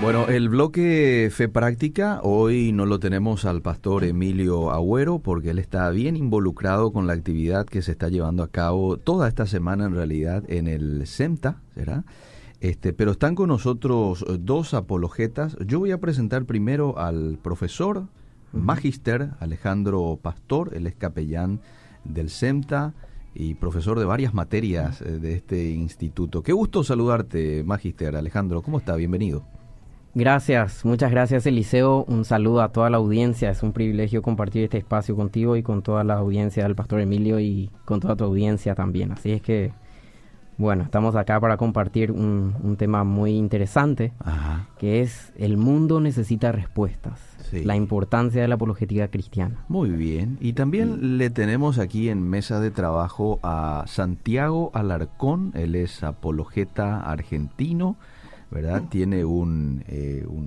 Bueno, el bloque Fe Práctica, hoy no lo tenemos al pastor Emilio Agüero porque él está bien involucrado con la actividad que se está llevando a cabo toda esta semana en realidad en el SEMTA, ¿será? Este, pero están con nosotros dos apologetas. Yo voy a presentar primero al profesor Magister Alejandro Pastor, él es capellán del SEMTA y profesor de varias materias eh, de este instituto. Qué gusto saludarte, Magister Alejandro. ¿Cómo está? Bienvenido. Gracias, muchas gracias Eliseo. Un saludo a toda la audiencia. Es un privilegio compartir este espacio contigo y con toda la audiencia del Pastor Emilio y con toda tu audiencia también. Así es que, bueno, estamos acá para compartir un, tema muy interesante, que es el mundo necesita respuestas. La importancia de la apologética cristiana. Muy bien. Y también le tenemos aquí en mesa de trabajo a Santiago Alarcón. Él es apologeta argentino ¿verdad? Tiene eh, un,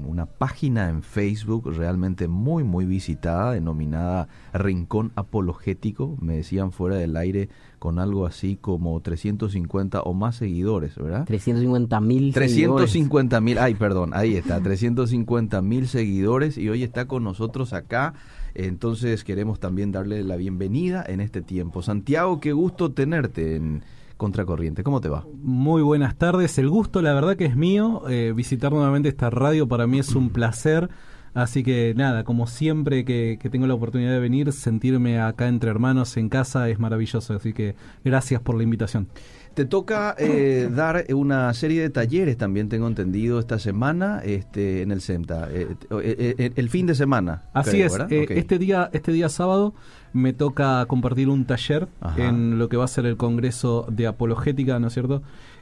una página en Facebook realmente muy, muy visitada, denominada Rincón Apologético, me decían fuera del aire, con algo así como 350 o más seguidores, ¿verdad? 350 mil 350 mil, ay, perdón, ahí está, 350 mil seguidores y hoy está con nosotros acá. Entonces queremos también darle la bienvenida en este tiempo. Santiago, qué gusto tenerte en Contracorriente. ¿Cómo te va? Muy buenas tardes. El gusto, la verdad que es mío. Eh, visitar nuevamente esta radio para mí es un placer. Así que nada, como siempre que, tengo la oportunidad de venir, sentirme acá entre hermanos en casa es maravilloso. Así que gracias por la invitación. Te toca eh, dar una serie de talleres, también tengo entendido, esta semana este, en el CEMTA. Eh, el fin de semana. Así es. este, día, este día sábado me toca compartir un taller en lo que va a ser el Congreso de Apologética, ¿no es cierto?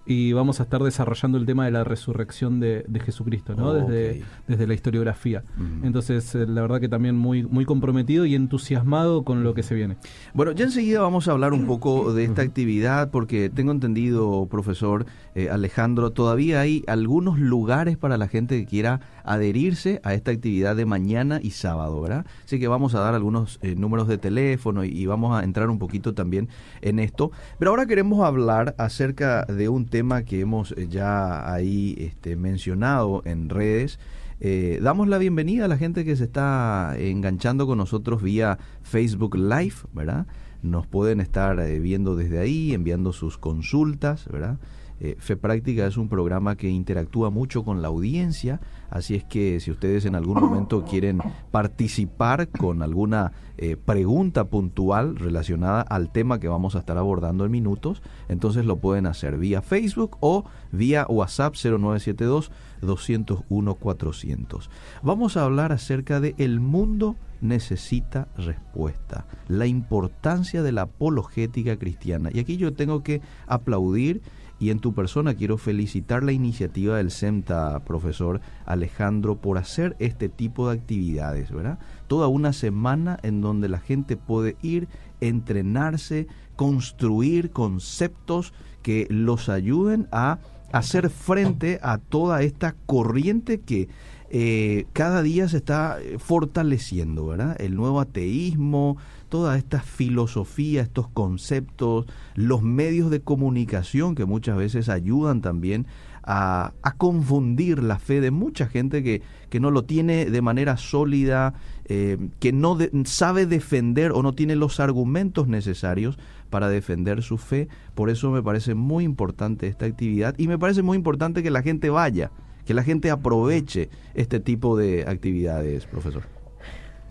Y vamos a estar desarrollando el tema de la resurrección de, Jesucristo, ¿no? desde, desde la historiografía. Entonces, eh, la verdad que también muy, muy comprometido y entusiasmado con lo que se viene. Bueno, ya enseguida vamos a hablar un poco de esta actividad, porque tengo entendido, profesor eh, Alejandro, todavía hay algunos lugares para la gente que quiera adherirse a esta actividad de mañana y sábado, ¿verdad? Así que vamos a dar algunos eh, números de teléfono y, vamos a entrar un poquito también en esto. Pero ahora queremos hablar acerca de un tema que hemos eh, ya ahí este, mencionado en redes. Eh, damos la bienvenida a la gente que se está enganchando con nosotros vía Facebook Live, ¿verdad? Nos pueden estar viendo desde ahí, enviando sus consultas, ¿verdad? Eh, Fe Práctica es un programa que interactúa mucho con la audiencia, así es que si ustedes en algún momento quieren participar con alguna eh, pregunta puntual relacionada al tema que vamos a estar abordando en minutos, entonces lo pueden hacer vía Facebook o vía WhatsApp 0972 201 400. Vamos a hablar acerca de el mundo necesita respuesta, la importancia de la apologética cristiana. Y aquí yo tengo que aplaudir y en tu persona quiero felicitar la iniciativa del CEMTA, profesor Alejandro, por hacer este tipo de actividades, ¿verdad? Toda una semana en donde la gente puede ir, entrenarse, construir conceptos que los ayuden a hacer frente a toda esta corriente que eh, cada día se está fortaleciendo, ¿verdad? El nuevo ateísmo, toda esta filosofía, estos conceptos, los medios de comunicación que muchas veces ayudan también a, confundir la fe de mucha gente que, que, no lo tiene de manera sólida, eh, que no sabe defender o no tiene los argumentos necesarios para defender su fe. Por eso me parece muy importante esta actividad y me parece muy importante que la gente vaya, que la gente aproveche este tipo de actividades, profesor.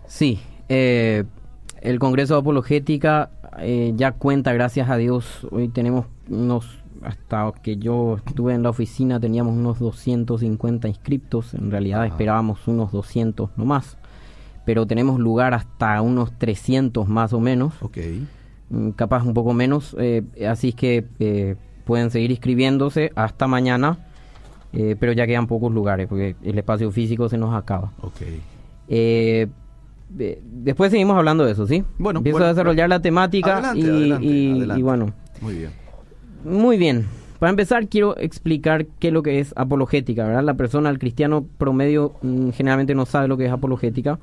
Sí, eh, el Congreso de Apologética eh, ya cuenta, gracias a Dios, hoy tenemos unos, hasta que yo estuve en la oficina teníamos unos 250 inscriptos, en realidad esperábamos unos 200 nomás, pero tenemos lugar hasta unos 300 más o menos, okay. Mm, capaz un poco menos, eh, así que eh, pueden seguir inscribiéndose hasta mañana, pero ya quedan pocos lugares porque el espacio físico se nos acaba. Okay después seguimos hablando de eso, ¿sí? Bueno, empiezo a desarrollar la temática y, bueno. Muy bien. Muy bien. Para empezar, quiero explicar qué es lo que es apologética, ¿verdad? La persona, el cristiano promedio, mm, generalmente no sabe lo que es apologética.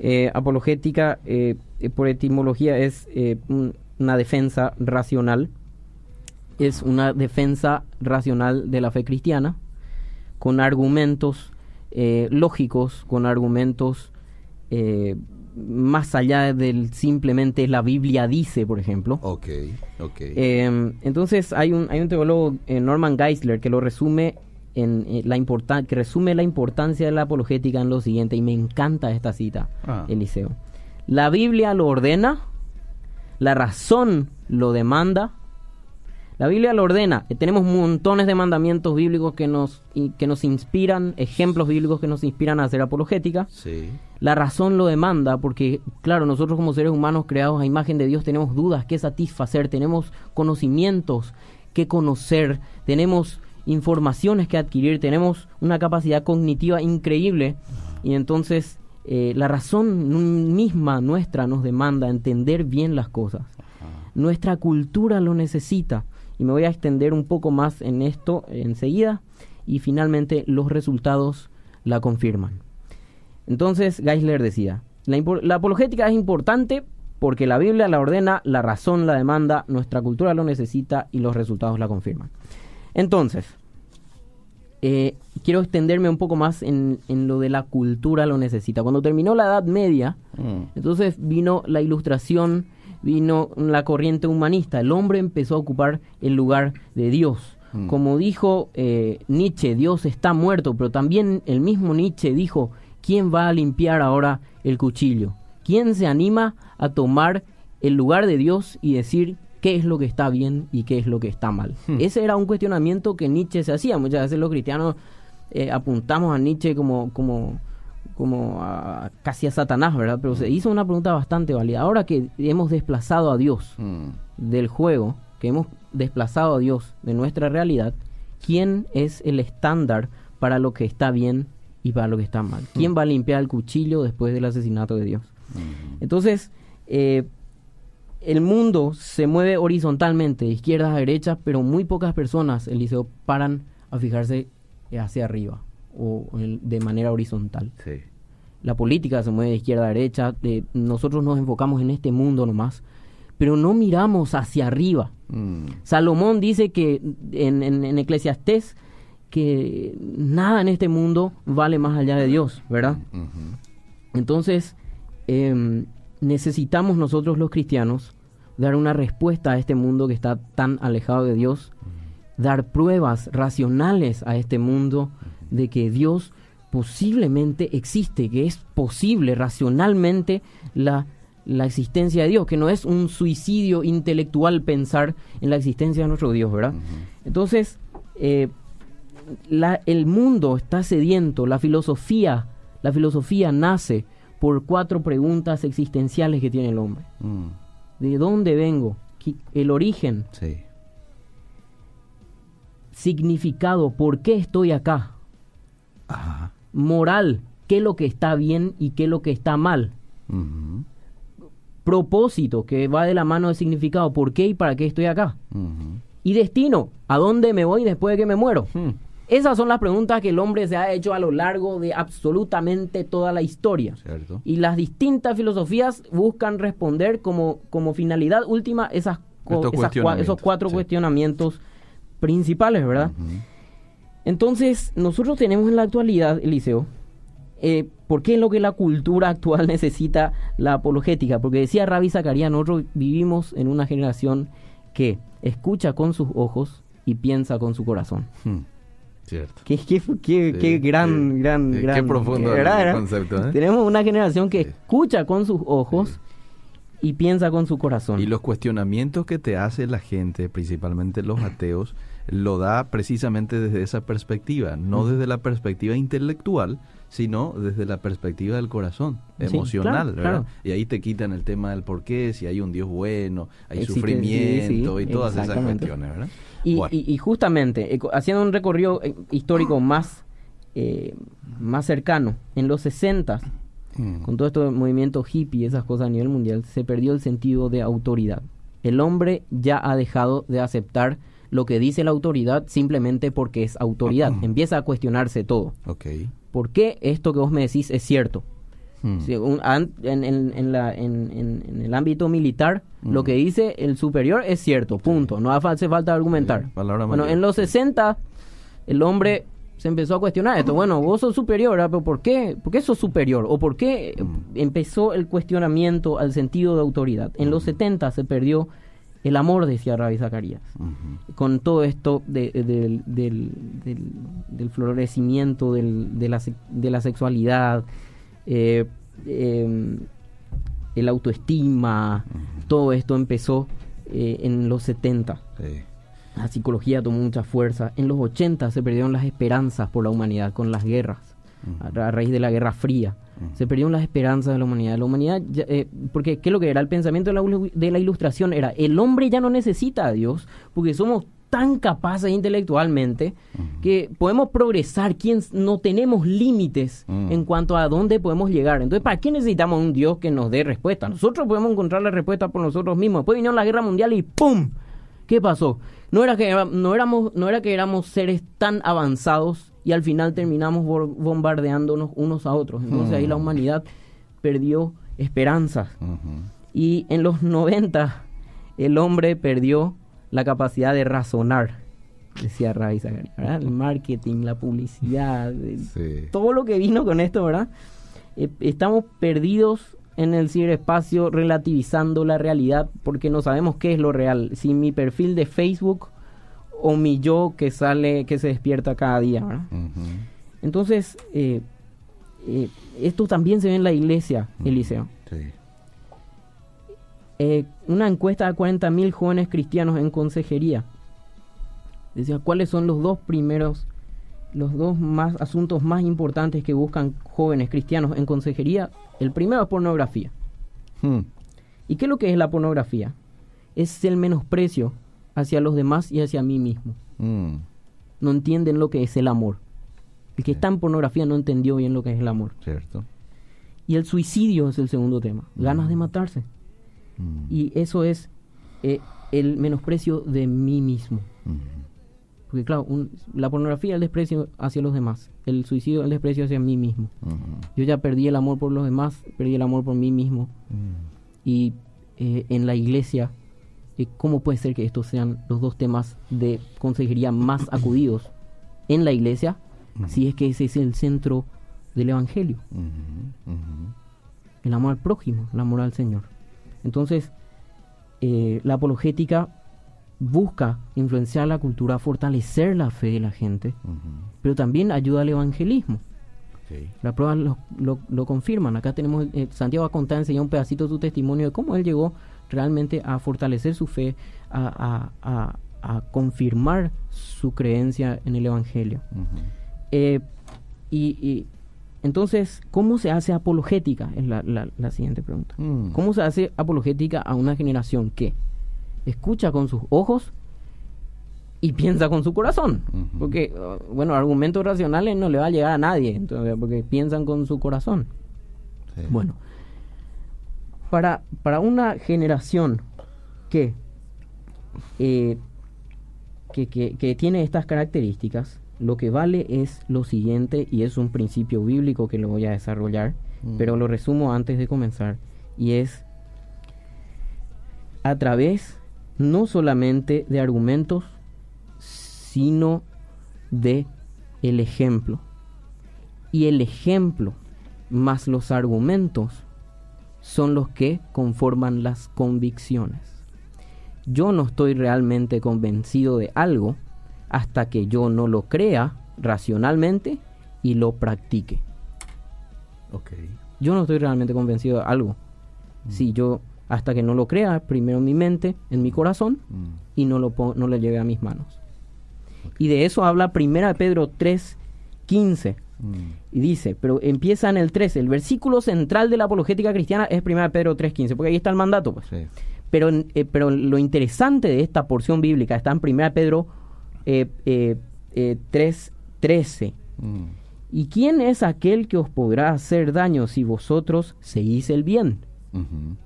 Eh, apologética, eh, por etimología, es eh, una defensa racional. Es una defensa racional de la fe cristiana, con argumentos lógicos, con argumentos eh, más allá del simplemente la Biblia dice, por ejemplo. Ok, ok. Eh, entonces hay un, hay un teólogo, eh, Norman Geisler, que lo resume en eh, la importan que resume la importancia de la apologética en lo siguiente, y me encanta esta cita, Ah. Eliseo. La Biblia lo ordena, la razón lo demanda, la Biblia lo ordena. Tenemos montones de mandamientos bíblicos que nos, y- que nos inspiran, ejemplos bíblicos que nos inspiran a hacer apologética. Sí. La razón lo demanda porque, claro, nosotros como seres humanos creados a imagen de Dios tenemos dudas que satisfacer, tenemos conocimientos que conocer, tenemos informaciones que adquirir, tenemos una capacidad cognitiva increíble y entonces eh, la razón misma nuestra nos demanda entender bien las cosas. Nuestra cultura lo necesita y me voy a extender un poco más en esto enseguida y finalmente los resultados la confirman. Entonces Geisler decía, la, apologética es importante porque la Biblia la ordena, la razón la demanda, nuestra cultura lo necesita y los resultados la confirman. Entonces, eh, quiero extenderme un poco más en, en lo de la cultura lo necesita. Cuando terminó la Edad Media, Mm. entonces vino la ilustración, vino la corriente humanista. El hombre empezó a ocupar el lugar de Dios. Mm. Como dijo eh, Nietzsche, Dios está muerto, pero también el mismo Nietzsche dijo, ¿quién va a limpiar ahora el cuchillo? ¿Quién se anima a tomar el lugar de Dios y decir qué es lo que está bien y qué es lo que está mal? Hmm. Ese era un cuestionamiento que Nietzsche se hacía. Muchas veces los cristianos eh, apuntamos a Nietzsche como, como, como a- casi a Satanás, ¿verdad? Pero se hizo una pregunta bastante válida. Ahora que hemos desplazado a Dios Mm. del juego, que hemos desplazado a Dios de nuestra realidad, ¿quién es el estándar para lo que está bien y para lo que está mal? ¿Quién va a limpiar el cuchillo después del asesinato de Dios? Entonces, eh, el mundo se mueve horizontalmente, de izquierdas a derechas, pero muy pocas personas, Eliseo, paran a fijarse hacia arriba o de manera horizontal. Sí. La política se mueve de izquierda a derecha, de- nosotros nos enfocamos en este mundo nomás, pero no miramos hacia arriba. Mm. Salomón dice que en, en, en Eclesiastés que nada en este mundo vale más allá de Dios, ¿verdad? Entonces, em, necesitamos nosotros los cristianos dar una respuesta a este mundo que está tan alejado de Dios, dar pruebas racionales a este mundo de que Dios posiblemente existe, que es posible racionalmente la, la existencia de Dios, que no es un suicidio intelectual pensar en la existencia de nuestro Dios, ¿verdad? Entonces, eh, la- el mundo está sediento, la filosofía, la filosofía nace por cuatro preguntas existenciales que tiene el hombre. Mm. ¿De dónde vengo? El origen, Sí. significado, ¿por qué estoy acá? Ajá. Moral, ¿qué es lo que está bien y qué es lo que está mal? Propósito, que va de la mano de significado, ¿por qué y para qué estoy acá? Y destino, ¿a dónde me voy después de que me muero? Hmm. Esas son las preguntas que el hombre se ha hecho a lo largo de absolutamente toda la historia. Cierto. Y las distintas filosofías buscan responder como, como finalidad última esas, cua- esos cuatro sí. cuestionamientos principales, ¿verdad? Entonces, nosotros tenemos en la actualidad, Eliseo, eh, ¿por qué es lo que la cultura actual necesita la apologética? Porque decía Rabbi Zacarías, nosotros vivimos en una generación que escucha con sus ojos y piensa con su corazón. Hmm. Cierto. Qué, qué, qué- Sí, qué gran, sí. gran, Sí, qué profundo concepto, ¿eh? Tenemos una generación que escucha con sus ojos y piensa con su corazón. Y los cuestionamientos que te hace la gente, principalmente los ateos, lo da precisamente desde esa perspectiva, no desde la perspectiva intelectual, sino desde la perspectiva del corazón, Sí, emocional, claro, ¿verdad? claro. Y ahí te quitan el tema del por qué, si hay un Dios bueno, hay Existe, sufrimiento sí, sí, y todas esas cuestiones, ¿verdad? Y, Bueno. y- y justamente, eh, haciendo un recorrido eh, histórico más, eh, más cercano, en los 60, Mm. con todo esto de movimiento hippie y esas cosas a nivel mundial, se perdió el sentido de autoridad. El hombre ya ha dejado de aceptar lo que dice la autoridad simplemente porque es autoridad. Empieza a cuestionarse todo. Ok. ¿Por qué esto que vos me decís es cierto? Mm. Si un- an- en, en- en la- en- en- en el ámbito militar, Mm. lo que dice el superior es cierto, punto. No hace falta argumentar. Sí, bueno, mayor, en los sí. 60, el hombre se empezó a cuestionar esto. Bueno, vos sos superior, pero ¿por qué? ¿Por qué sos superior? ¿O por qué Mm. empezó el cuestionamiento al sentido de autoridad? En Mm. los 70 se perdió el amor, decía Rabbi Zacarías. Con todo esto de- del, del, del- del florecimiento de, la, se- de la sexualidad, eh, eh, el autoestima, todo esto empezó eh, en los 70. Sí. La psicología tomó mucha fuerza. En los 80 se perdieron las esperanzas por la humanidad con las guerras, a raíz de la Guerra Fría. Se perdieron las esperanzas de la humanidad. La humanidad, ya- eh, porque ¿qué es lo que era? El pensamiento de la, ulu- de la ilustración era, el hombre ya no necesita a Dios, porque somos tan capaces intelectualmente que podemos progresar, quien no tenemos límites Mm. en cuanto a dónde podemos llegar. Entonces, ¿para qué necesitamos un Dios que nos dé respuesta? Nosotros podemos encontrar la respuesta por nosotros mismos. Después vinieron la guerra mundial y ¡pum! ¿Qué pasó? No era que no éramos no era que éramos seres tan avanzados y al final terminamos bombardeándonos unos a otros. Entonces ahí la humanidad perdió esperanzas. Y en los 90 el hombre perdió la capacidad de razonar, decía Ray ¿verdad? El marketing, la publicidad, Sí. todo lo que vino con esto, ¿verdad? Eh, estamos perdidos en el ciberespacio relativizando la realidad porque no sabemos qué es lo real. Si mi perfil de Facebook o mi yo que sale, que se despierta cada día. Entonces, eh, eh, esto también se ve en la iglesia, Eliseo. Sí. Eh, una encuesta de 40.000 jóvenes cristianos en consejería. Decía, ¿cuáles son los dos primeros, los dos más asuntos más importantes que buscan jóvenes cristianos en consejería? El primero es pornografía. Hmm. ¿Y qué es lo que es la pornografía? Es el menosprecio hacia los demás y hacia mí mismo. Mm. No entienden lo que es el amor. El que está en pornografía no entendió bien lo que es el amor. Cierto. Y el suicidio es el segundo tema. Ganas de matarse. Mm. Y eso es eh, el menosprecio de mí mismo. Porque claro, un- la pornografía es el desprecio hacia los demás. El suicidio es el desprecio hacia mí mismo. Yo ya perdí el amor por los demás, perdí el amor por mí mismo. Mm. Y eh, en la iglesia, eh, ¿cómo puede ser que estos sean los dos temas de consejería más acudidos en la iglesia? Si es que ese es el centro del Evangelio. Ujú. el amor al prójimo, el amor al Señor. Entonces, eh, la apologética busca influenciar la cultura, fortalecer la fe de la gente, pero también ayuda al evangelismo. Sí. Las pruebas lo, lo- lo confirman. Acá tenemos, eh, Santiago va a contar, enseñar un pedacito de su testimonio de cómo él llegó realmente a fortalecer su fe, a, a- a- a confirmar su creencia en el Evangelio. Eh, y, y entonces, ¿cómo se hace apologética? Es la, la- la siguiente pregunta. Mm. ¿Cómo se hace apologética a una generación que escucha con sus ojos y piensa con su corazón? Porque, uh, bueno, argumentos racionales no le va a llegar a nadie, entonces, porque piensan con su corazón. Sí. Bueno, para, para una generación que, eh, que, que- que tiene estas características, lo que vale es lo siguiente, y es un principio bíblico que lo voy a desarrollar, Mm. pero lo resumo antes de comenzar, y es a través no solamente de argumentos, sino de el ejemplo. Y el ejemplo más los argumentos son los que conforman las convicciones. Yo no estoy realmente convencido de algo hasta que yo no lo crea racionalmente y lo practique. Ok. Yo no estoy realmente convencido de algo. Si yo, hasta que no lo crea, primero en mi mente, en mi corazón, Mm. y no lo, no lo lleve a mis manos. Y de eso habla 1 Pedro 3, 15. Mm. Y dice, pero empieza en el 13. El versículo central de la apologética cristiana es 1 Pedro 3, 15, porque ahí está el mandato. Pues. Sí. Pero, eh, pero lo interesante de esta porción bíblica está en 1 Pedro eh, eh, eh, 3, 13. Mm. ¿Y quién es aquel que os podrá hacer daño si vosotros seguís el bien?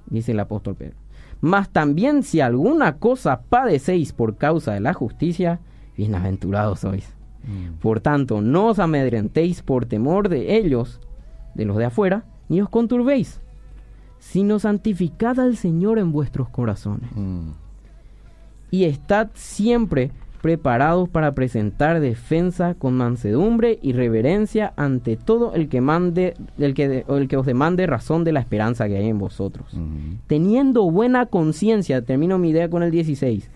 Dice el apóstol Pedro. Mas también si alguna cosa padecéis por causa de la justicia, bienaventurados sois. Mm. Por tanto, no os amedrentéis por temor de ellos, de los de afuera, ni os conturbéis, sino santificad al Señor en vuestros corazones. Mm. Y estad siempre preparados para presentar defensa con mansedumbre y reverencia ante todo el que mande, el que, el que os demande razón de la esperanza que hay en vosotros. Teniendo buena conciencia, termino mi idea con el 16,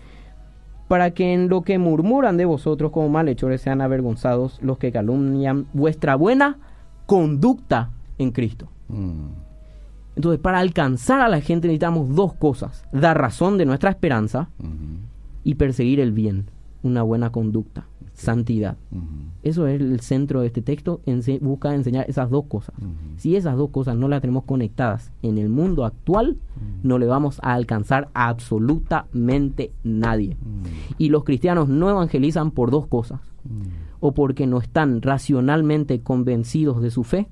para que en lo que murmuran de vosotros como malhechores sean avergonzados los que calumnian vuestra buena conducta en Cristo. Mm. Entonces, para alcanzar a la gente necesitamos dos cosas. Dar razón de nuestra esperanza y perseguir el bien, una buena conducta, santidad. Eso es el centro de este texto, busca enseñar esas dos cosas. Si esas dos cosas no las tenemos conectadas en el mundo actual, no le vamos a alcanzar a absolutamente nadie. Y los cristianos no evangelizan por dos cosas. O porque no están racionalmente convencidos de su fe,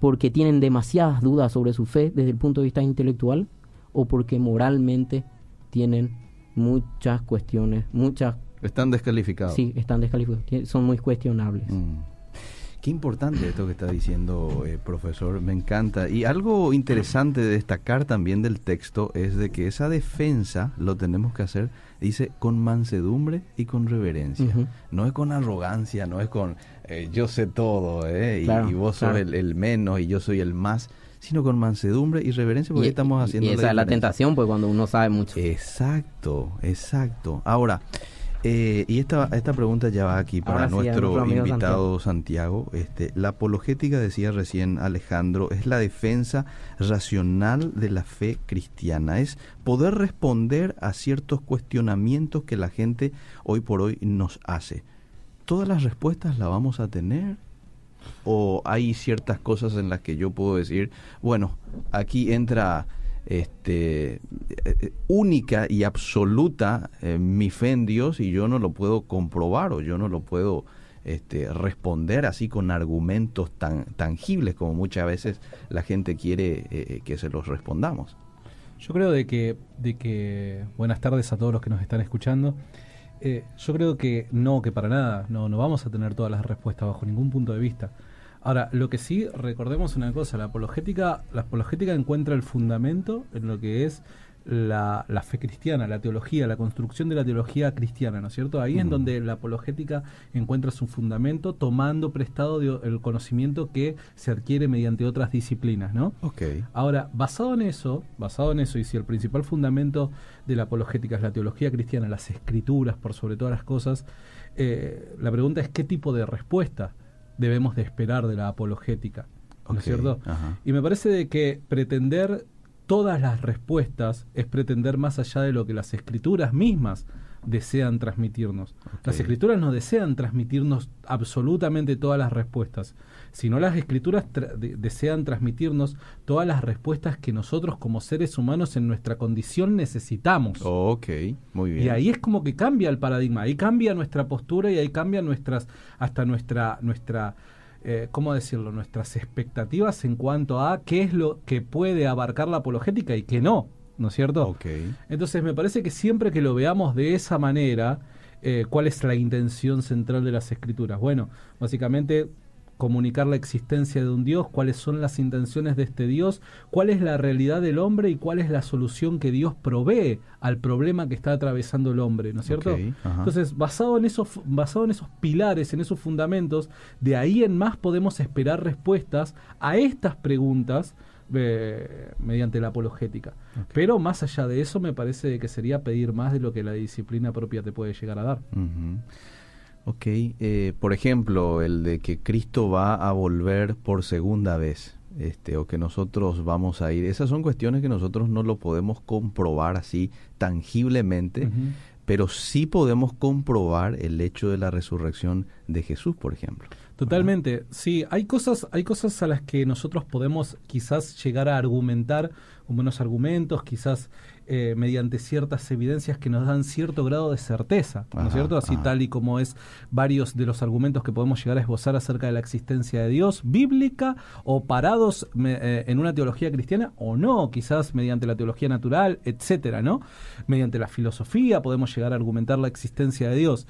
porque tienen demasiadas dudas sobre su fe desde el punto de vista intelectual o porque moralmente tienen muchas cuestiones, muchas... Están descalificados. Sí, están descalificados, son muy cuestionables. Mm. Qué importante esto que está diciendo, eh, profesor, me encanta. Y algo interesante de destacar también del texto es de que esa defensa lo tenemos que hacer, dice, con mansedumbre y con reverencia. No es con arrogancia, no es con eh, yo sé todo, eh, y, vos sos el, menos y yo soy el más, sino con mansedumbre y reverencia porque estamos haciendo... Y esa es la tentación, pues cuando uno sabe mucho. Exacto, exacto. Ahora... Eh, y esta, esta pregunta ya va aquí para nuestro, invitado Santiago. Este, la apologética, decía recién Alejandro, es la defensa racional de la fe cristiana. Es poder responder a ciertos cuestionamientos que la gente hoy por hoy nos hace. ¿Todas las respuestas las vamos a tener? ¿O hay ciertas cosas en las que yo puedo decir, bueno, aquí entra este, eh, única y absoluta eh, mi fe en Dios y yo no lo puedo comprobar o yo no lo puedo este, responder así con argumentos tan tangibles como muchas veces la gente quiere eh, que se los respondamos. Yo creo de que, de que, buenas tardes a todos los que nos están escuchando. yo creo que no, que para nada, no, no vamos a tener todas las respuestas bajo ningún punto de vista. Ahora, lo que sí, recordemos una cosa, la apologética, la apologética encuentra el fundamento en lo que es la, fe cristiana, la teología, la construcción de la teología cristiana, ¿no es cierto? Ahí es donde la apologética encuentra su fundamento tomando prestado el conocimiento que se adquiere mediante otras disciplinas, ¿no? Ok. Ahora, basado en eso, basado en eso, y si el principal fundamento de la apologética es la teología cristiana, las escrituras por sobre todas las cosas, eh, la pregunta es qué tipo de respuesta debemos de esperar de la apologética. ¿No es cierto? Y me parece de que pretender todas las respuestas es pretender más allá de lo que las escrituras mismas desean transmitirnos. Las escrituras no desean transmitirnos absolutamente todas las respuestas, sino las escrituras desean transmitirnos todas las respuestas que nosotros como seres humanos en nuestra condición necesitamos. ok, muy bien. Y ahí es como que cambia el paradigma, ahí cambia nuestra postura y ahí cambia nuestras, hasta nuestra, nuestra eh, ¿cómo decirlo?, nuestras expectativas en cuanto a qué es lo que puede abarcar la apologética y qué no. ¿no es cierto? Okay. Entonces me parece que siempre que lo veamos de esa manera, eh, ¿cuál es la intención central de las escrituras? Bueno, básicamente comunicar la existencia de un Dios, cuáles son las intenciones de este Dios, cuál es la realidad del hombre y cuál es la solución que Dios provee al problema que está atravesando el hombre, ¿no es cierto? Entonces, basado en esos basado en esos pilares, en esos fundamentos, de ahí en más podemos esperar respuestas a estas preguntas eh, mediante la apologética. Pero más allá de eso, me parece que sería pedir más de lo que la disciplina propia te puede llegar a dar. Ok, eh, por ejemplo, el de que Cristo va a volver por segunda vez, este, o que nosotros vamos a ir, esas son cuestiones que nosotros no lo podemos comprobar así tangiblemente, pero sí podemos comprobar el hecho de la resurrección de Jesús, por ejemplo. Totalmente, sí, hay cosas, hay cosas a las que nosotros podemos quizás llegar a argumentar con buenos argumentos, quizás eh, mediante ciertas evidencias que nos dan cierto grado de certeza, ¿no es cierto? Así tal y como es varios de los argumentos que podemos llegar a esbozar acerca de la existencia de Dios, bíblica o parados eh, en una teología cristiana o no, quizás mediante la teología natural, etcétera, ¿no? Mediante la filosofía podemos llegar a argumentar la existencia de Dios.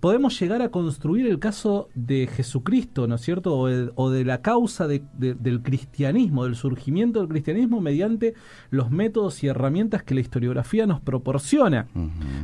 Podemos llegar a construir el caso de Jesucristo, ¿no es cierto? O, de la causa del cristianismo, del surgimiento del cristianismo mediante los métodos y herramientas que la historiografía nos proporciona.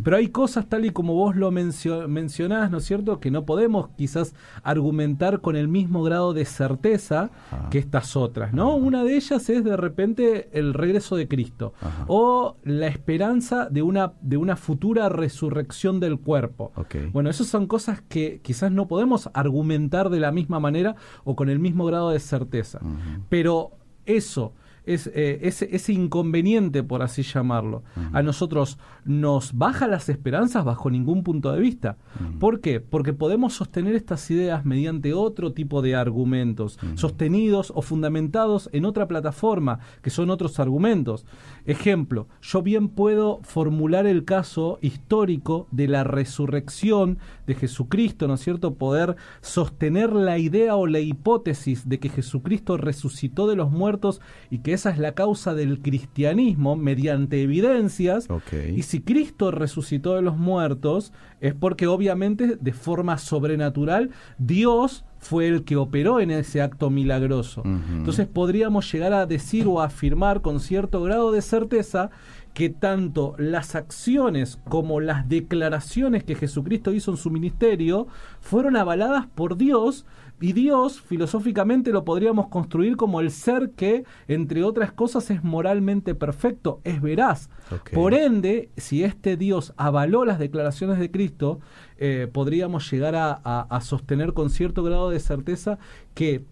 Pero hay cosas tal y como vos lo mencionás, ¿no es cierto?, que no podemos quizás argumentar con el mismo grado de certeza que estas otras, ¿no? Una de ellas es de repente el regreso de Cristo o la esperanza de una, de una futura resurrección del cuerpo. Bueno, eso son cosas que quizás no podemos argumentar de la misma manera o con el mismo grado de certeza. Pero eso es, eh, ese, ese, inconveniente, por así llamarlo, a nosotros nos baja las esperanzas bajo ningún punto de vista. ¿Por qué? Porque podemos sostener estas ideas mediante otro tipo de argumentos, sostenidos o fundamentados en otra plataforma, que son otros argumentos. Ejemplo, yo bien puedo formular el caso histórico de la resurrección de Jesucristo, ¿no es cierto? Poder sostener la idea o la hipótesis de que Jesucristo resucitó de los muertos y que esa es la causa del cristianismo mediante evidencias. Y si Cristo resucitó de los muertos, es porque obviamente de forma sobrenatural Dios fue el que operó en ese acto milagroso. Entonces podríamos llegar a decir o afirmar con cierto grado de certeza que tanto las acciones como las declaraciones que Jesucristo hizo en su ministerio fueron avaladas por Dios y Dios filosóficamente lo podríamos construir como el ser que, entre otras cosas, es moralmente perfecto, es veraz. Por ende, si este Dios avaló las declaraciones de Cristo, eh, podríamos llegar a, sostener con cierto grado de certeza que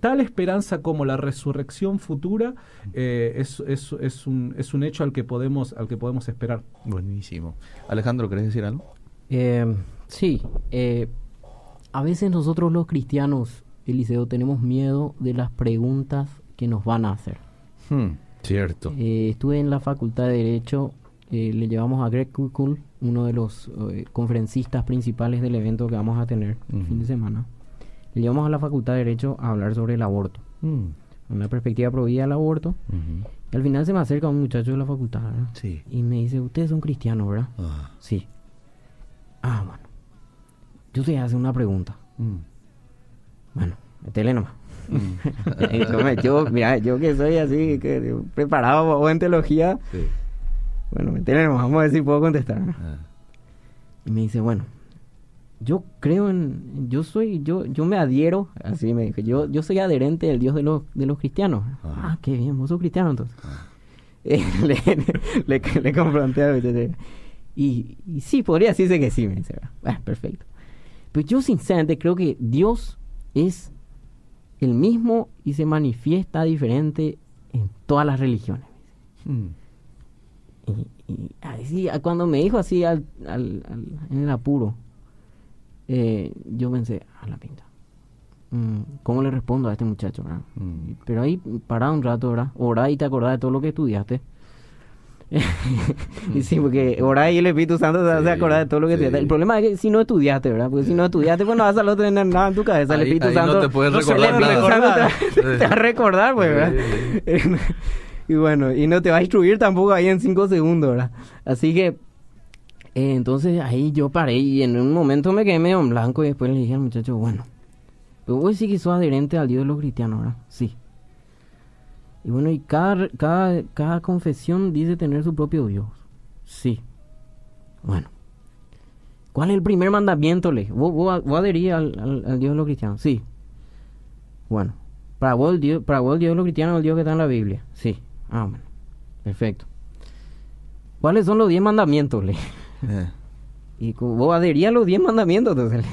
tal esperanza como la resurrección futura eh, es, es, es, un, es un hecho al que podemos al que podemos esperar. Buenísimo. Alejandro, ¿querés decir algo? Eh, sí. a veces nosotros los cristianos, Eliseo, tenemos miedo de las preguntas que nos van a hacer. Hmm, cierto. estuve en la Facultad de Derecho, le llevamos a Greg Kukul, uno de los eh, conferencistas principales del evento que vamos a tener el fin de semana. Le llevamos a la Facultad de Derecho a hablar sobre el aborto. Mm. Una perspectiva prohibida del aborto. Y al final se me acerca un muchacho de la facultad y me dice, ustedes son cristianos, ¿verdad? Ah. Sí. Ah, bueno. Yo te voy a hacer una pregunta. Mm. Bueno, metele nomás. Mm. yo, mira, yo que soy así, que preparado en teología, sí. Bueno, vamos a ver si puedo contestar. Ah. Y me dice, bueno, yo creo en, yo soy, yo, yo me adhiero, así me dijo, yo, yo soy adherente del Dios de los, de los cristianos. Ah, qué bien, vos sos cristiano entonces. Ah. le, le, le, confronté a y, y sí, podría decirse que sí, me dice, ah, perfecto. Pero yo sinceramente creo que Dios es el mismo y se manifiesta diferente en todas las religiones. Hmm. Y, así, cuando me dijo así al, al, en el apuro, eh, yo pensé, a la pinta. Mm, ¿Cómo le respondo a este muchacho? Mm. Pero ahí pará un rato, ¿verdad? Orá y te acordás de todo lo que estudiaste. y sí, porque orá y el Espíritu Santo se hace acordar de todo lo que estudiaste. El problema es que si no estudiaste, ¿verdad? Porque si no estudiaste, pues no vas a tener nada en tu cabeza. el Espíritu Santo. No te puedes recordar. el Espíritu Santo te, va a recordar, pues, ¿verdad? y bueno, y no te va a instruir tampoco ahí en cinco segundos, ¿verdad? Así que, eh, entonces ahí yo paré y en un momento me quedé medio en blanco y después le dije al muchacho, bueno, pero vos sí que sos adherente al Dios de los cristianos, ¿verdad? Sí. Y bueno, y cada, cada, cada confesión dice tener su propio Dios. Sí. Bueno. ¿Cuál es el primer mandamiento, le? ¿Vos, vos, vos adherís al, al, Dios de los cristianos? Sí. Bueno. Para vos, el Dios, para vos el Dios de los cristianos es el Dios que está en la Biblia. Sí. Ah, bueno. Perfecto. ¿Cuáles son los diez mandamientos? Le? Eh. Y vos adherías a los diez mandamientos. Entonces,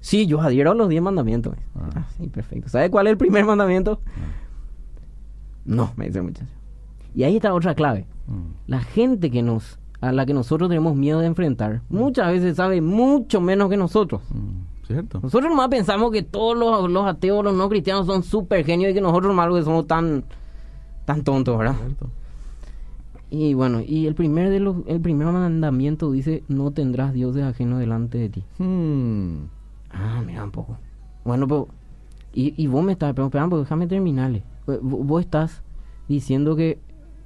sí, yo adhiero a los diez mandamientos. Ah. ah. sí, perfecto. ¿Sabe cuál es el primer mandamiento? Ah. No, me dice el muchacho. Y ahí está otra clave. Mm. La gente que nos, a la que nosotros tenemos miedo de enfrentar, muchas veces sabe mucho menos que nosotros. Mm, ¿Cierto? Nosotros nomás pensamos que todos los, los ateos, los no cristianos son súper genios y que nosotros nomás somos tan tan tonto, ¿verdad? Y bueno, y el primer de los, el primer mandamiento dice, no tendrás dioses ajenos delante de ti. Hmm. Ah, mira un poco. Bueno, pues, y, y vos me estás, pero, pero déjame terminarle. Vos estás diciendo que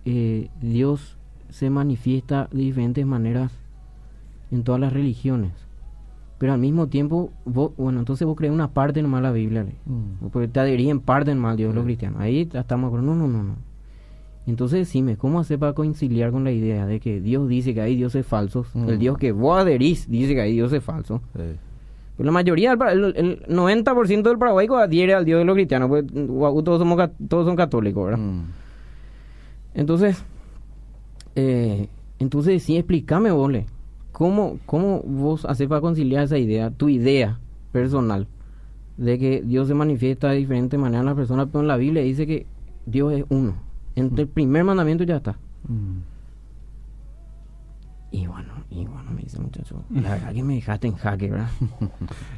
eh, Dios se manifiesta de diferentes maneras en todas las religiones. pero al mismo tiempo, vos, bueno, entonces vos crees una parte nomás la Biblia, mm. porque te adherís en parte nomás al Dios de los cristianos. Ahí estamos, no, no, no, no. Entonces decime, ¿cómo hacer para conciliar con la idea de que Dios dice que hay dioses falsos? El Dios que vos adherís dice que hay dioses falsos. Pues la mayoría, el, el 90% del Paraguay adhiere al Dios de los cristianos, pues todos, somos, todos son católicos, ¿verdad? Mm. Entonces, eh, entonces sí, explícame, vole. ¿Cómo, ¿Cómo vos haces para conciliar esa idea, tu idea personal, de que Dios se manifiesta de diferentes maneras en las personas, pero en la Biblia dice que Dios es uno? Entre el primer mandamiento ya está. Mm. Y bueno, y bueno, me dice muchacho, la verdad que me dejaste en jaque, ¿verdad?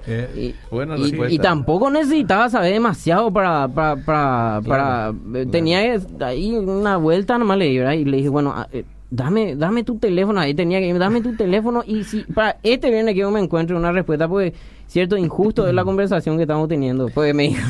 Eh, y, y, tampoco necesitaba saber demasiado para, para, para, para eh, tenía ahí una vuelta nomás le di, ¿verdad? Y le dije, bueno, ah, eh, dame, dame tu teléfono, ahí tenía que, dame tu teléfono y si para este viernes que yo me encuentre una respuesta, pues, cierto, injusto es la conversación que estamos teniendo. Pues me dijo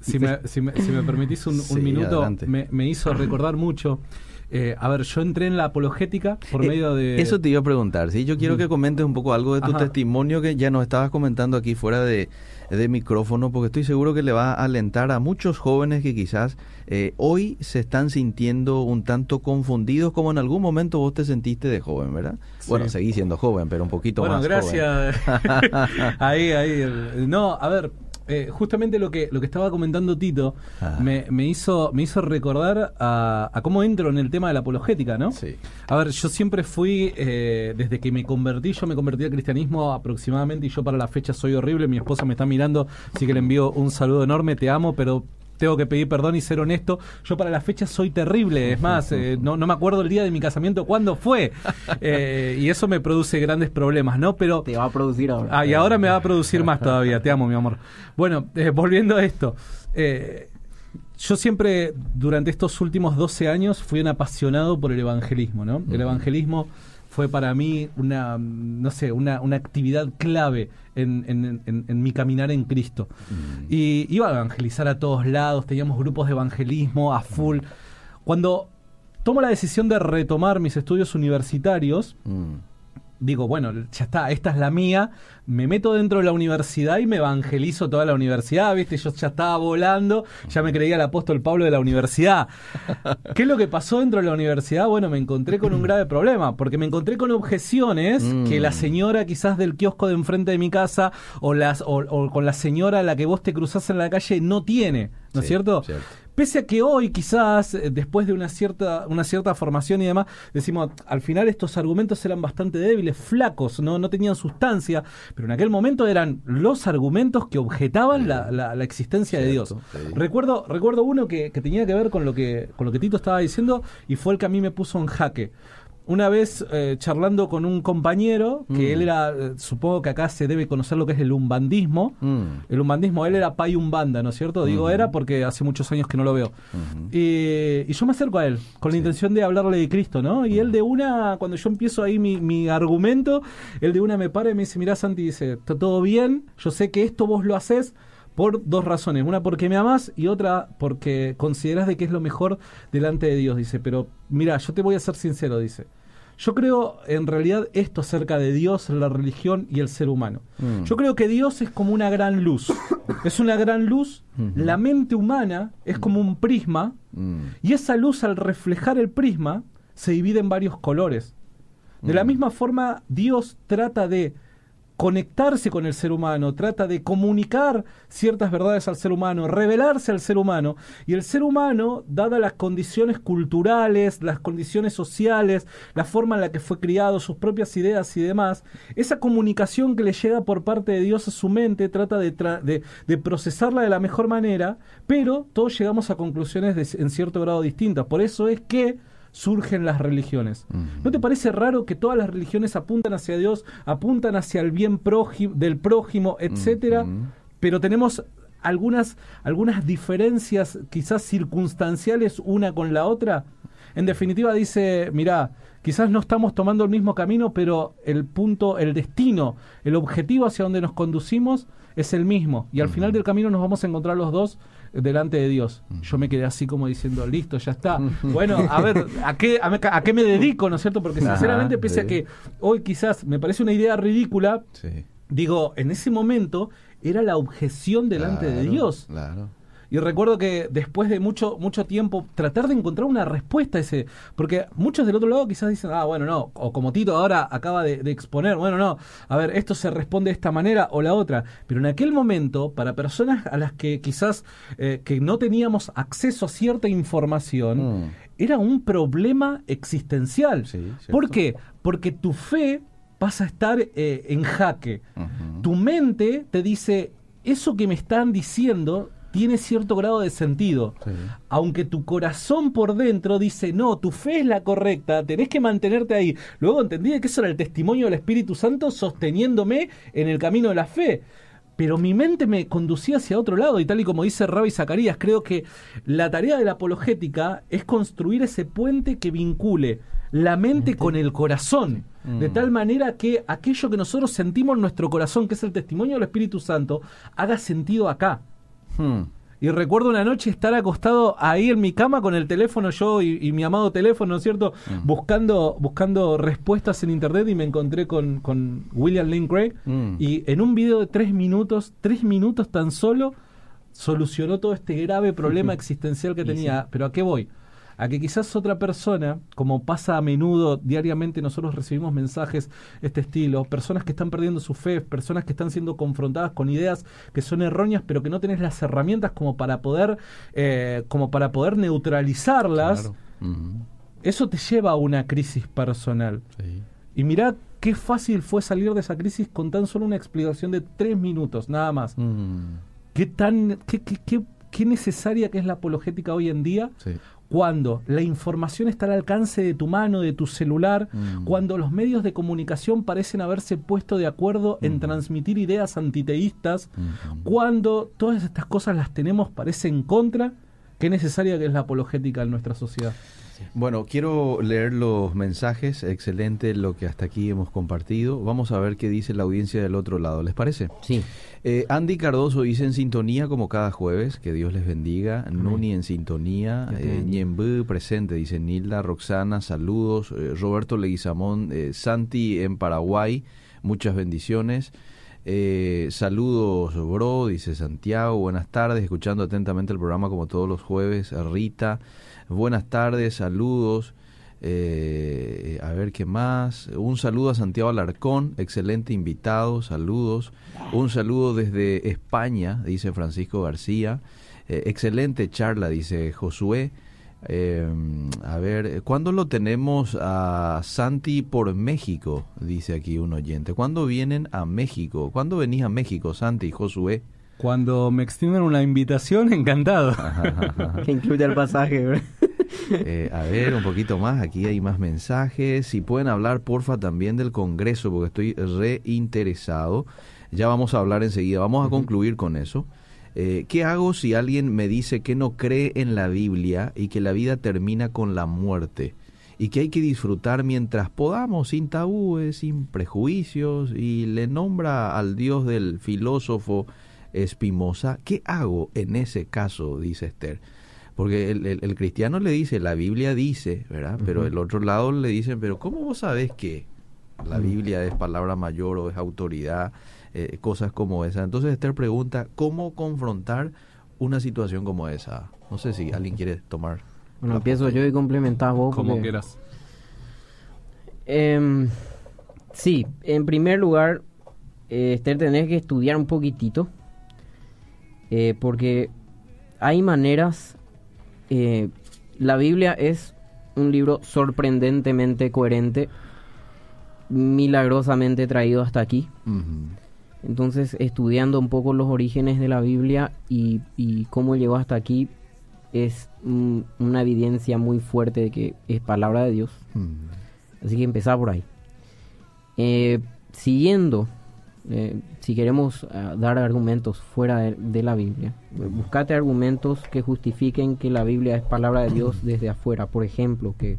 si, me, si, me, si, me, permitís un, minuto, me, me, hizo recordar mucho. Eh, a ver, yo entré en la apologética por eh, medio de... Eso te iba a preguntar, ¿sí? Yo quiero que comentes un poco algo de tu testimonio que ya nos estabas comentando aquí fuera de, de micrófono, porque estoy seguro que le va a alentar a muchos jóvenes que quizás eh, hoy se están sintiendo un tanto confundidos como en algún momento vos te sentiste de joven, ¿verdad? Bueno, seguí siendo joven, pero un poquito más. Bueno, gracias. ahí, ahí. No, a ver, eh, justamente lo que lo que estaba comentando Tito ah. me, me, hizo me hizo recordar a, cómo entro en el tema de la apologética, ¿no? Sí. A ver, yo siempre fui eh, desde que me convertí, yo me convertí al cristianismo aproximadamente y yo para la fecha soy horrible. Mi esposa me está mirando, así que le envío un saludo enorme. Te amo, pero tengo que pedir perdón y ser honesto. Yo para la fecha soy terrible. Es más, eh, no, no, me acuerdo el día de mi casamiento cuándo fue. Eh, y eso me produce grandes problemas, ¿no? Pero. Te va a producir ahora. Ah, y ahora me va a producir más todavía. Te amo, mi amor. Bueno, eh, volviendo a esto. yo siempre, durante estos últimos 12 años, fui un apasionado por el evangelismo, ¿no? El evangelismo fue para mí una, no sé, una, una actividad clave en, en, en, mi caminar en Cristo. Mm. Y iba a evangelizar a todos lados, teníamos grupos de evangelismo a full. Cuando tomo la decisión de retomar mis estudios universitarios, mm digo, bueno, ya está, esta es la mía, me meto dentro de la universidad y me evangelizo toda la universidad, ¿viste? Yo ya estaba volando, ya me creía el apóstol Pablo de la universidad. ¿Qué es lo que pasó dentro de la universidad? Bueno, me encontré con un grave problema, porque me encontré con objeciones que la mm. señora quizás del kiosco de enfrente de mi casa o, las, o, con la señora a la que vos te cruzás en la calle no tiene, ¿no es cierto? cierto? Pese a que hoy quizás, eh, después de una cierta, una cierta formación y demás, decimos, al final estos argumentos eran bastante débiles, flacos, no, no tenían sustancia, pero en aquel momento eran los argumentos que objetaban la, la, existencia de Dios. Recuerdo, recuerdo uno que, que, tenía que ver con lo que, con lo que Tito estaba diciendo y fue el que a mí me puso en jaque una vez eh, charlando con un compañero, que él mm. era, eh, supongo que acá se debe conocer lo que es el umbandismo. Mm. El umbandismo, él era pay umbanda, ¿no es cierto? Digo era porque hace muchos años que no lo veo. y, yo me acerco a él con la intención de hablarle de Cristo, ¿no? Y él de una, cuando yo empiezo ahí mi, mi argumento, él de una me para y me dice, mira Santi, dice, está todo bien, yo sé que esto vos lo haces, por dos razones. Una porque me amas y otra porque consideras de que es lo mejor delante de Dios. Dice, pero mira, yo te voy a ser sincero, dice. Yo creo en realidad esto acerca de Dios, la religión y el ser humano. Mm. Yo creo que Dios es como una gran luz. es una gran luz. La mente humana es como un prisma. Mm. Y esa luz al reflejar el prisma se divide en varios colores. De la mm. misma forma, Dios trata de conectarse con el ser humano, trata de comunicar ciertas verdades al ser humano, revelarse al ser humano. Y el ser humano, dadas las condiciones culturales, las condiciones sociales, la forma en la que fue criado, sus propias ideas y demás, esa comunicación que le llega por parte de Dios a su mente, trata de, de, procesarla de la mejor manera, pero todos llegamos a conclusiones en cierto grado distintas. Por eso es que surgen las religiones. ¿No te parece raro que todas las religiones apuntan hacia Dios, apuntan hacia el bien del prójimo, etcétera? Pero tenemos algunas, algunas diferencias quizás circunstanciales una con la otra. En definitiva dice, mira, quizás no estamos tomando el mismo camino, pero el punto, el destino, el objetivo hacia donde nos conducimos es el mismo. Y al final del camino nos vamos a encontrar los dos delante de Dios. Yo me quedé así como diciendo, listo, ya está. Bueno, a ver, ¿a qué, a, qué me dedico, no es cierto? Porque sinceramente, pese a que hoy quizás me parece una idea ridícula, digo, en ese momento era la objeción delante de Dios. Claro. Y recuerdo que después de mucho, mucho tiempo, tratar de encontrar una respuesta a ese. Porque muchos del otro lado quizás dicen, ah, bueno, no. O como Tito ahora acaba de, exponer, bueno, no. A ver, esto se responde de esta manera o la otra. Pero en aquel momento, para personas a las que quizás eh, que no teníamos acceso a cierta información, mm. era un problema existencial. ¿Por qué? Porque tu fe pasa a estar eh, en jaque. Tu mente te dice, eso que me están diciendo tiene cierto grado de sentido. Aunque tu corazón por dentro dice, no, tu fe es la correcta, tenés que mantenerte ahí. Luego entendí que eso era el testimonio del Espíritu Santo sosteniéndome en el camino de la fe. Pero mi mente me conducía hacia otro lado, y tal y como dice Rabbi Zacarías, creo que la tarea de la apologética es construir ese puente que vincule la mente con el corazón, de mm. tal manera que aquello que nosotros sentimos en nuestro corazón, que es el testimonio del Espíritu Santo, haga sentido acá. Hmm. Y recuerdo una noche estar acostado ahí en mi cama con el teléfono, yo y, mi amado teléfono, ¿no es cierto? Hmm. Buscando, buscando respuestas en internet y me encontré con, con William Lane Craig. Hmm. Y en un video de tres minutos, tres minutos tan solo, solucionó todo este grave problema existencial que tenía. Pero ¿a qué voy? A que quizás otra persona, como pasa a menudo, diariamente nosotros recibimos mensajes de este estilo, personas que están perdiendo su fe, personas que están siendo confrontadas con ideas que son erróneas, pero que no tenés las herramientas como para poder, eh, como para poder neutralizarlas, eso te lleva a una crisis personal. Y mirá qué fácil fue salir de esa crisis con tan solo una explicación de tres minutos, nada más. ¿Qué tan, qué, qué, qué, necesaria que es la apologética hoy en día? Cuando la información está al alcance de tu mano, de tu celular, mm. cuando los medios de comunicación parecen haberse puesto de acuerdo en mm. transmitir ideas antiteístas, mm. cuando todas estas cosas las tenemos, parece en contra, qué necesaria que es la apologética en nuestra sociedad. Bueno, quiero leer los mensajes, excelente lo que hasta aquí hemos compartido. Vamos a ver qué dice la audiencia del otro lado, ¿les parece? Sí. Eh, Andy Cardoso dice en sintonía como cada jueves, que Dios les bendiga. Nuni en sintonía, eh, presente, dice Nilda, Roxana, saludos. Eh, Roberto Leguizamón, eh, Santi en Paraguay, muchas bendiciones. saludos, bro, dice Santiago. Buenas tardes, escuchando atentamente el programa como todos los jueves. Rita, buenas tardes, saludos. Eh, a ver qué más. Un saludo a Santiago Alarcón, excelente invitado, saludos. Un saludo desde España, dice Francisco García. Eh, excelente charla, dice Josué. Eh, a ver, ¿cuándo lo tenemos a Santi por México? Dice aquí un oyente. ¿Cuándo vienen a México? ¿Cuándo venís a México, Santi, Josué? Cuando me extienden una invitación, encantado. que incluye el pasaje. Eh, a ver, un poquito más, aquí hay más mensajes. Si pueden hablar, porfa, también del Congreso, porque estoy reinteresado. Ya vamos a hablar enseguida, vamos a concluir con eso. Eh, ¿Qué hago si alguien me dice que no cree en la Biblia y que la vida termina con la muerte? Y que hay que disfrutar mientras podamos, sin tabúes, sin prejuicios, y le nombra al Dios del filósofo Espimosa. ¿Qué hago en ese caso? dice Esther. Porque el, cristiano le dice, la Biblia dice, ¿verdad? Pero el otro lado le dicen, pero ¿cómo vos sabés que la Biblia es palabra mayor o es autoridad? Eh, cosas como esa. Entonces Esther pregunta, ¿cómo confrontar una situación como esa? No sé si alguien quiere tomar. Bueno, empiezo yo y complementar vos. Como quieras. Em, sí, en primer lugar, eh, Esther, tenés que estudiar un poquitito. Eh, porque hay maneras eh, la Biblia es un libro sorprendentemente coherente, milagrosamente traído hasta aquí. Entonces, estudiando un poco los orígenes de la Biblia y, cómo llegó hasta aquí, es una evidencia muy fuerte de que es palabra de Dios. Así que empezar por ahí. Eh, siguiendo eh, si queremos ah, dar argumentos fuera de, la Biblia, buscate argumentos que justifiquen que la Biblia es palabra de Dios desde afuera. Por ejemplo, que,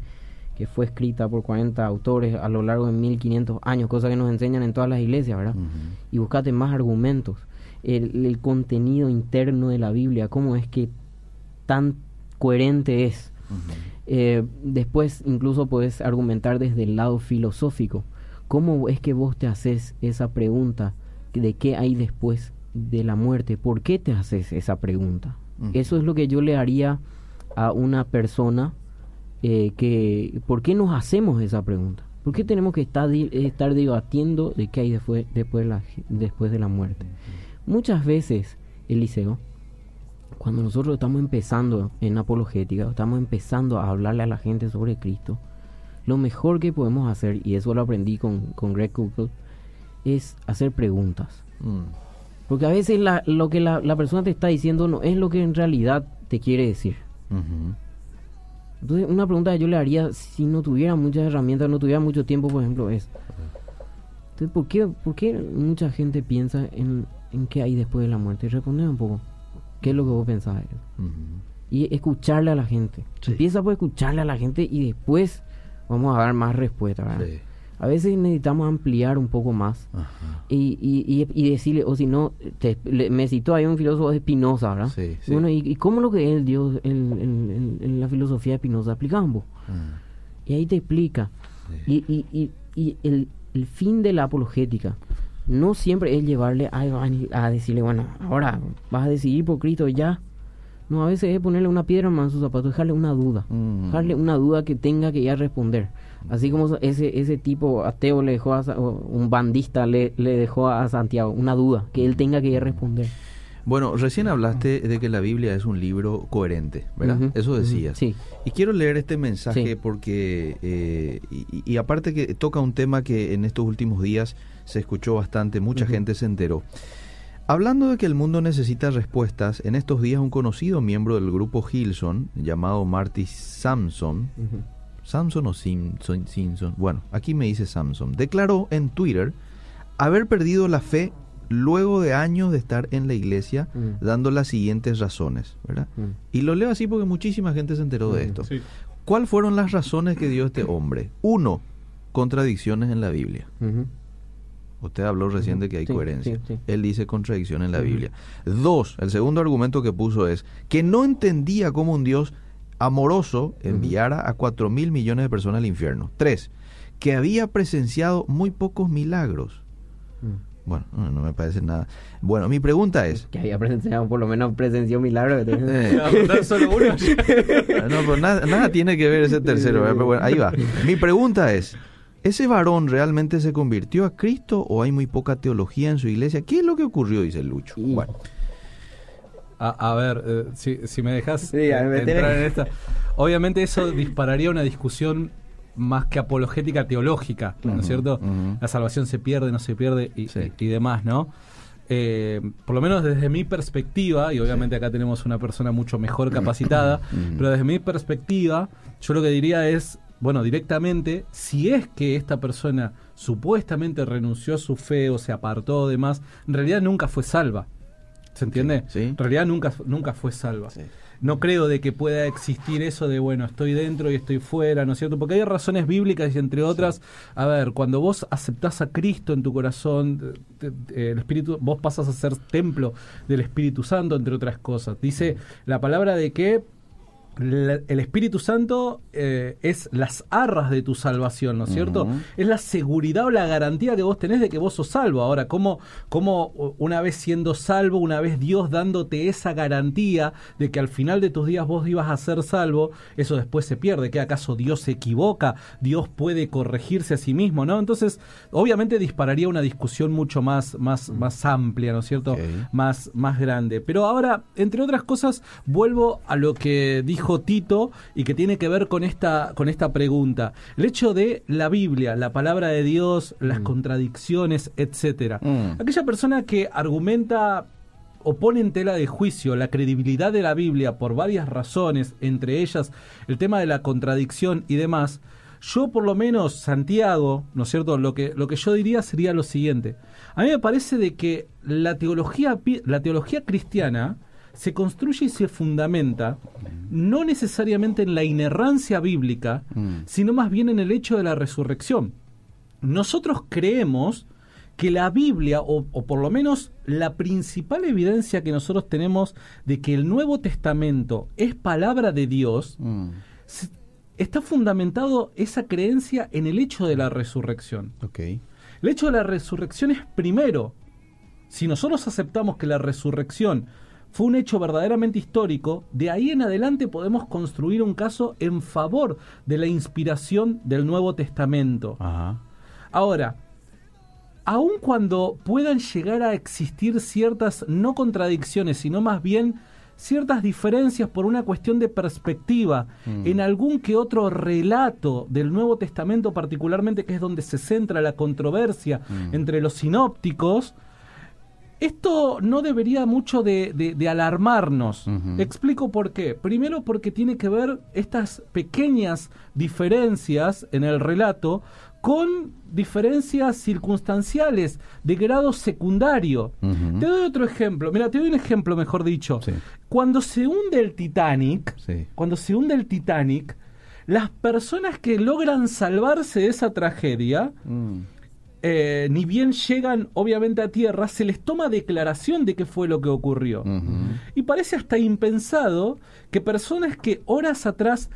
fue escrita por 40 autores a lo largo de 1500 años, cosa que nos enseñan en todas las iglesias, ¿verdad? Y buscate más argumentos. El, contenido interno de la Biblia, cómo es que tan coherente es. Eh, después incluso puedes argumentar desde el lado filosófico ¿Cómo es que vos te haces esa pregunta de qué hay después de la muerte. ¿Por qué te haces esa pregunta? Eso es lo que yo le haría a una persona eh, que... ¿Por qué nos hacemos esa pregunta? ¿Por qué tenemos que estar, estar debatiendo de qué hay después, después, la, después de la muerte? Muchas veces, Eliseo, cuando nosotros estamos empezando en apologética, estamos empezando a hablarle a la gente sobre Cristo, lo mejor que podemos hacer, y eso lo aprendí con, con Greg Cookle, es hacer preguntas. Mm. Porque a veces lo que la, persona te está diciendo no es lo que en realidad te quiere decir. Entonces, una pregunta que yo le haría si no tuviera muchas herramientas, no tuviera mucho tiempo, por ejemplo, es... Entonces, ¿por qué, por qué mucha gente piensa en, en qué hay después de la muerte? Responde un poco. ¿Qué es lo que vos pensás? Y escucharle a la gente. Empieza por escucharle a la gente y después vamos a dar más respuesta, ¿verdad? A veces necesitamos ampliar un poco más y, y, y, decirle, o si no, me citó ahí un filósofo de Spinoza, ¿verdad? Sí, Bueno, ¿y, cómo lo que es Dios, en la filosofía de Spinoza? Explicamos. Ah. Y ahí te explica. Y, y, el, el fin de la apologética no siempre es llevarle a, a decirle, bueno, ahora vas a decidir por Cristo ya. No, a veces es ponerle una piedra en su zapato, dejarle una duda, mm. dejarle una duda que tenga que ya responder. Así como ese, ese tipo ateo le dejó a, un bandista le, le dejó a Santiago una duda que él tenga que responder. Bueno, recién hablaste de que la Biblia es un libro coherente, ¿verdad? Eso decías. sí. Y quiero leer este mensaje porque, eh, y, aparte que toca un tema que en estos últimos días se escuchó bastante, mucha gente se enteró. Hablando de que el mundo necesita respuestas, en estos días un conocido miembro del grupo Hilson, llamado Marty Samson, Samson o Simpson, Simpson, bueno, aquí me dice Samson, declaró en Twitter haber perdido la fe luego de años de estar en la iglesia mm. dando las siguientes razones, ¿verdad? Mm. Y lo leo así porque muchísima gente se enteró de esto. ¿Cuáles fueron las razones que dio este hombre? Uno, contradicciones en la Biblia. Usted habló recién de que hay coherencia. Él dice contradicción en la Biblia. Dos, el segundo argumento que puso es que no entendía cómo un Dios amoroso enviara a cuatro mil millones de personas al infierno. Tres, que había presenciado muy pocos milagros. Bueno, no, me parece nada. Bueno, mi pregunta es... Que había presenciado, por lo menos presenció milagros. Eh. solo uno. no, pues nada, nada, tiene que ver ese tercero. ¿eh? bueno, ahí va. Mi pregunta es, ¿ese varón realmente se convirtió a Cristo o hay muy poca teología en su iglesia? ¿Qué es lo que ocurrió? Dice Lucho. Bueno. A, ver, eh, si, si, me dejas entrar en esta. Obviamente eso dispararía una discusión más que apologética teológica, ¿no es cierto? La salvación se pierde, no se pierde y, y, demás, ¿no? Eh, por lo menos desde mi perspectiva, y obviamente acá tenemos una persona mucho mejor capacitada, pero desde mi perspectiva, yo lo que diría es, bueno, directamente, si es que esta persona supuestamente renunció a su fe o se apartó de más, en realidad nunca fue salva. ¿Se entiende? En realidad nunca, nunca fue salva. No creo de que pueda existir eso de, bueno, estoy dentro y estoy fuera, ¿no es cierto? Porque hay razones bíblicas y entre otras, a ver, cuando vos aceptás a Cristo en tu corazón, el Espíritu, vos pasas a ser templo del Espíritu Santo, entre otras cosas. Dice la palabra de que el Espíritu Santo eh, es las arras de tu salvación, ¿no es cierto? Es la seguridad o la garantía que vos tenés de que vos sos salvo. Ahora, ¿cómo, ¿cómo, una vez siendo salvo, una vez Dios dándote esa garantía de que al final de tus días vos ibas a ser salvo, eso después se pierde? ¿Que acaso Dios se equivoca? ¿Dios puede corregirse a sí mismo? ¿no? Entonces, obviamente dispararía una discusión mucho más, más, más amplia, ¿no es cierto? Más, más grande. Pero ahora, entre otras cosas, vuelvo a lo que dijo Tito y que tiene que ver con esta, con esta pregunta. El hecho de la Biblia, la palabra de Dios, las mm. contradicciones, etcétera. Mm. Aquella persona que argumenta o pone en tela de juicio la credibilidad de la Biblia por varias razones, entre ellas el tema de la contradicción y demás, yo por lo menos, Santiago, ¿no es cierto? Lo que, lo que yo diría sería lo siguiente. A mí me parece de que la teología, la teología cristiana se construye y se fundamenta no necesariamente en la inerrancia bíblica, mm. sino más bien en el hecho de la resurrección. Nosotros creemos que la Biblia, o, por lo menos la principal evidencia que nosotros tenemos de que el Nuevo Testamento es palabra de Dios, mm. está fundamentado esa creencia en el hecho de la resurrección. Okay. El hecho de la resurrección es primero si nosotros aceptamos que la resurrección fue un hecho verdaderamente histórico, de ahí en adelante podemos construir un caso en favor de la inspiración del Nuevo Testamento. Ahora, aun cuando puedan llegar a existir ciertas no contradicciones, sino más bien ciertas diferencias por una cuestión de perspectiva mm. en algún que otro relato del Nuevo Testamento particularmente que es donde se centra la controversia mm. entre los sinópticos, esto no debería mucho de, alarmarnos. Explico por qué. Primero porque tiene que ver estas pequeñas diferencias en el relato con diferencias circunstanciales de grado secundario. Te doy otro ejemplo. Mira, te doy un ejemplo, mejor dicho. Cuando se hunde el Titanic, cuando se hunde el Titanic, las personas que logran salvarse de esa tragedia mm. Eh, ni bien llegan obviamente a tierra, se les toma declaración de qué fue lo que ocurrió. Y parece hasta impensado que personas que horas atrás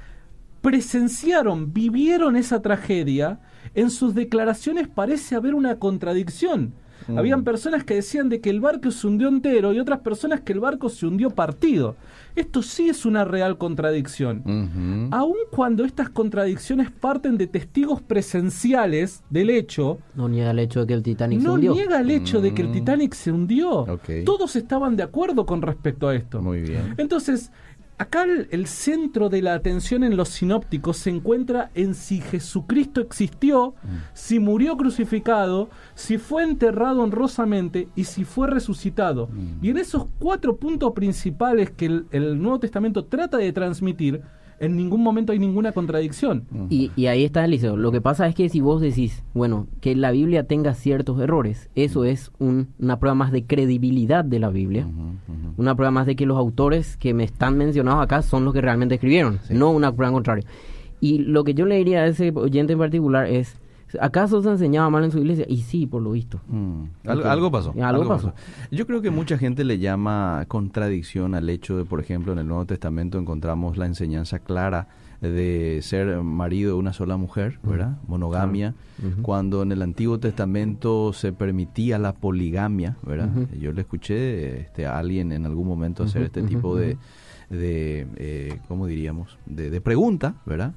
presenciaron, vivieron esa tragedia, en sus declaraciones parece haber una contradicción. Mm. Habían personas que decían de que el barco se hundió entero y otras personas que el barco se hundió partido. Esto sí es una real contradicción. Aun cuando estas contradicciones parten de testigos presenciales del hecho. No niega el hecho de que el Titanic se hundió. No niega el hecho de que el mm. Titanic se hundió. Todos estaban de acuerdo con respecto a esto. Muy bien. Entonces, Acá el, centro de la atención en los sinópticos se encuentra en si Jesucristo existió, mm. si murió crucificado, si fue enterrado honrosamente y si fue resucitado. Mm. Y en esos cuatro puntos principales que el Nuevo Testamento trata de transmitir, en ningún momento hay ninguna contradicción. Y, y ahí está, Eliseo. Lo que pasa es que si vos decís, bueno, que la Biblia tenga ciertos errores, eso es una prueba más de credibilidad de la Biblia. Una prueba más de que los autores que me están mencionados acá son los que realmente escribieron, no una prueba contraria. Y lo que yo le diría a ese oyente en particular es, ¿Acaso se enseñaba mal en su iglesia? Y sí, por lo visto. Mm. algo pasó. Algo, pasó. Yo creo que mucha gente le llama contradicción al hecho de, por ejemplo, en el Nuevo Testamento encontramos la enseñanza clara de ser marido de una sola mujer, ¿verdad? Monogamia, cuando en el Antiguo Testamento se permitía la poligamia, ¿verdad? Yo le escuché este, a alguien en algún momento hacer este tipo de, de eh, ¿cómo diríamos? De, de pregunta, ¿verdad?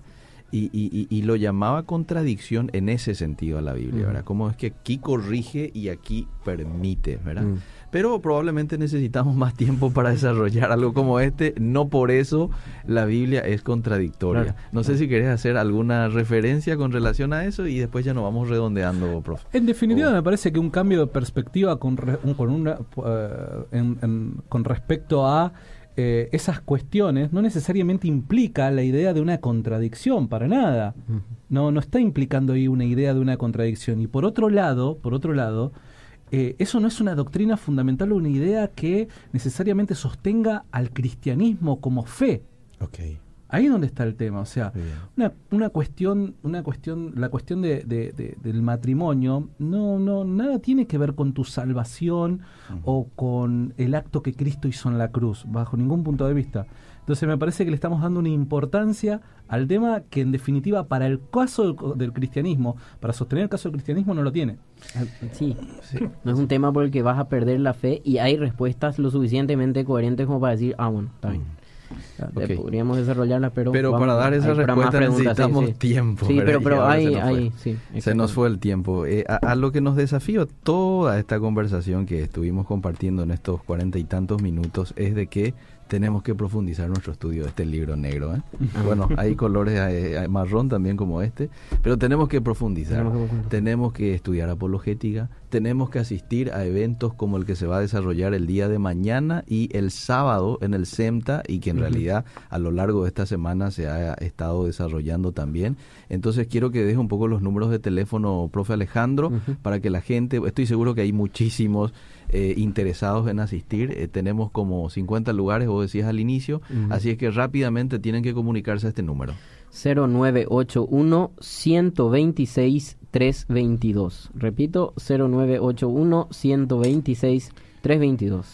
Y, y, y, lo llamaba contradicción en ese sentido a la Biblia, ¿verdad? Como es que aquí corrige y aquí permite, ¿verdad? Pero probablemente necesitamos más tiempo para desarrollar algo como este, no por eso la Biblia es contradictoria. no sé si querés hacer alguna referencia con relación a eso y después ya nos vamos redondeando, profe. En definitiva, me parece que un cambio de perspectiva con, con, una, eh, con respecto a eh, esas cuestiones no necesariamente implica la idea de una contradicción, para nada. No, no está implicando ahí una idea de una contradicción. Y por otro lado, por otro lado, eh, eso no es una doctrina fundamental o una idea que necesariamente sostenga al cristianismo como fe. Okay. Ahí es donde está el tema, o sea, una, una, cuestión, una cuestión, la cuestión de, del matrimonio, no, no, nada tiene que ver con tu salvación o con el acto que Cristo hizo en la cruz, bajo ningún punto de vista. Entonces me parece que le estamos dando una importancia al tema que en definitiva para el caso del, cristianismo, para sostener el caso del cristianismo no lo tiene. Ah, sí, sí, no es un tema por el que vas a perder la fe y hay respuestas lo suficientemente coherentes como para decir, ah, bueno, está bien. Podríamos desarrollarla, pero. Pero para dar esa respuesta necesitamos tiempo. Sí, pero, pero hay, se, nos fue el tiempo. Eh, a, lo que nos desafió toda esta conversación que estuvimos compartiendo en estos cuarenta y tantos minutos es de que tenemos que profundizar nuestro estudio de este libro negro. ¿eh? Bueno, hay colores hay marrón también como este, pero tenemos que profundizar. Tenemos que, estudiar apologética, tenemos que asistir a eventos como el que se va a desarrollar el día de mañana y el sábado en el SEMTA y que en realidad a lo largo de esta semana se ha estado desarrollando también. Entonces quiero que deje un poco los números de teléfono, profe Alejandro, para que la gente, estoy seguro que hay muchísimos eh, interesados en asistir. Eh, tenemos como 50 lugares, vos decías al inicio, así es que rápidamente tienen que comunicarse a este número. 0981 126 322. Repito, 0981 126 322.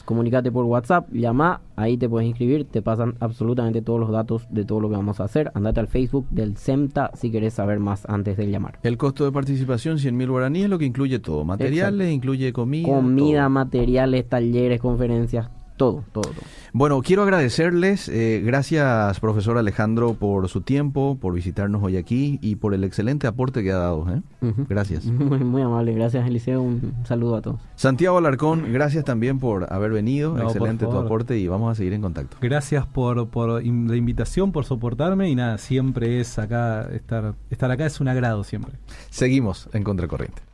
Comunicate por WhatsApp, llama, ahí te puedes inscribir, te pasan absolutamente todos los datos de todo lo que vamos a hacer. Andate al Facebook del CEMTA si querés saber más antes de llamar. El costo de participación, 100 mil guaraníes, lo que incluye todo. Materiales, incluye comida. Comida, materiales, talleres, conferencias, todo, todo, todo. Bueno, quiero agradecerles, eh, gracias profesor Alejandro por su tiempo, por visitarnos hoy aquí y por el excelente aporte que ha dado. ¿eh? Gracias. Muy, muy, amable, gracias Eliseo, un saludo a todos. Santiago Alarcón, gracias también por haber venido, excelente tu aporte y vamos a seguir en contacto. Gracias por, por la invitación, por soportarme y nada, siempre es acá, estar, estar acá es un agrado siempre. Seguimos en Contracorriente.